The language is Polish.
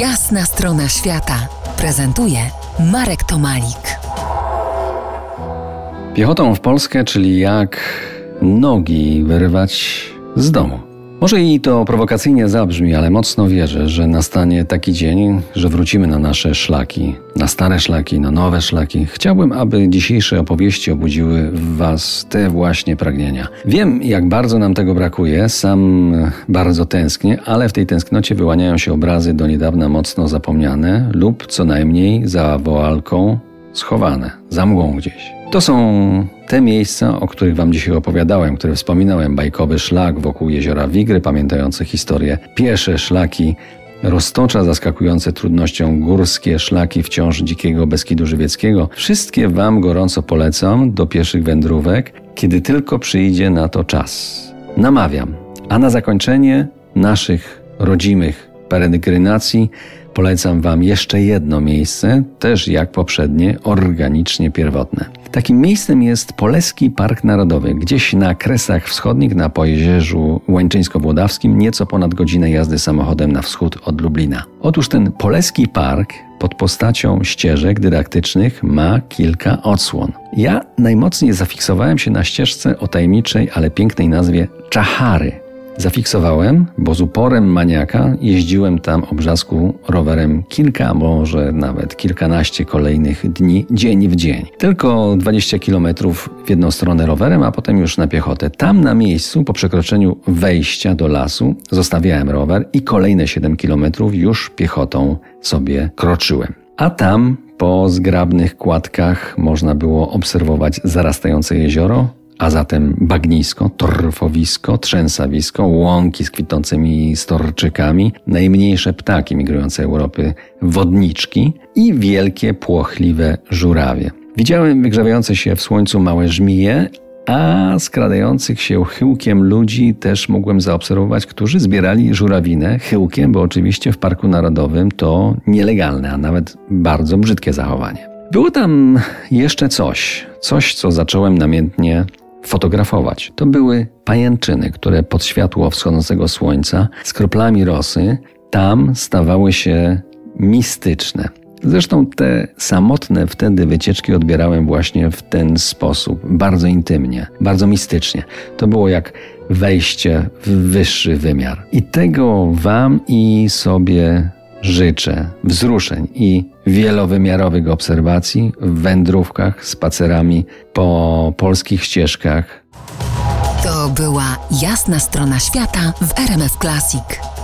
Jasna strona świata prezentuje Marek Tomalik. Piechotą w Polskę, czyli jak nogi wyrywać z domu. Może i to prowokacyjnie zabrzmi, ale mocno wierzę, że nastanie taki dzień, że wrócimy na nasze szlaki, na stare szlaki, na nowe szlaki. Chciałbym, aby dzisiejsze opowieści obudziły w Was te właśnie pragnienia. Wiem, jak bardzo nam tego brakuje, sam bardzo tęsknię, ale w tej tęsknocie wyłaniają się obrazy do niedawna mocno zapomniane lub co najmniej za woalką schowane, za mgłą gdzieś. To są te miejsca, o których Wam dzisiaj opowiadałem, które wspominałem. Bajkowy szlak wokół jeziora Wigry, pamiętający historię. Piesze szlaki roztocza zaskakujące trudnością górskie szlaki wciąż dzikiego Beskidu Żywieckiego. Wszystkie Wam gorąco polecam do pieszych wędrówek, kiedy tylko przyjdzie na to czas. Namawiam. A na zakończenie naszych rodzimych peregrinacji polecam Wam jeszcze jedno miejsce, też jak poprzednie, organicznie pierwotne. Takim miejscem jest Poleski Park Narodowy, gdzieś na Kresach Wschodnich na Pojezierzu Łańczyńsko-Włodawskim, nieco ponad godzinę jazdy samochodem na wschód od Lublina. Otóż ten Poleski Park pod postacią ścieżek dydaktycznych ma kilka odsłon. Ja najmocniej zafiksowałem się na ścieżce o tajemniczej, ale pięknej nazwie Czachary Zafiksowałem, bo z uporem maniaka jeździłem tam obrzasku rowerem kilka, może nawet kilkanaście kolejnych dni, dzień w dzień. Tylko 20 km w jedną stronę rowerem, a potem już na piechotę. Tam na miejscu, po przekroczeniu wejścia do lasu, zostawiałem rower i kolejne 7 km już piechotą sobie kroczyłem. A tam po zgrabnych kładkach można było obserwować zarastające jezioro, a zatem bagnisko, torfowisko, trzęsawisko, łąki z kwitnącymi storczykami, najmniejsze ptaki migrujące Europy, wodniczki i wielkie, płochliwe żurawie. Widziałem wygrzewające się w słońcu małe żmije, a skradających się chyłkiem ludzi też mogłem zaobserwować, którzy zbierali żurawinę chyłkiem, bo oczywiście w Parku Narodowym to nielegalne, a nawet bardzo brzydkie zachowanie. Było tam jeszcze coś, coś, co zacząłem namiętnie fotografować. To były pajęczyny, które pod światło wschodzącego słońca z kroplami rosy tam stawały się mistyczne. Zresztą te samotne wtedy wycieczki odbierałem właśnie w ten sposób, bardzo intymnie, bardzo mistycznie. To było jak wejście w wyższy wymiar. I tego Wam i sobie życzę wzruszeń i wielowymiarowych obserwacji w wędrówkach, spacerami po polskich ścieżkach. To była jasna strona świata w RMF Classic.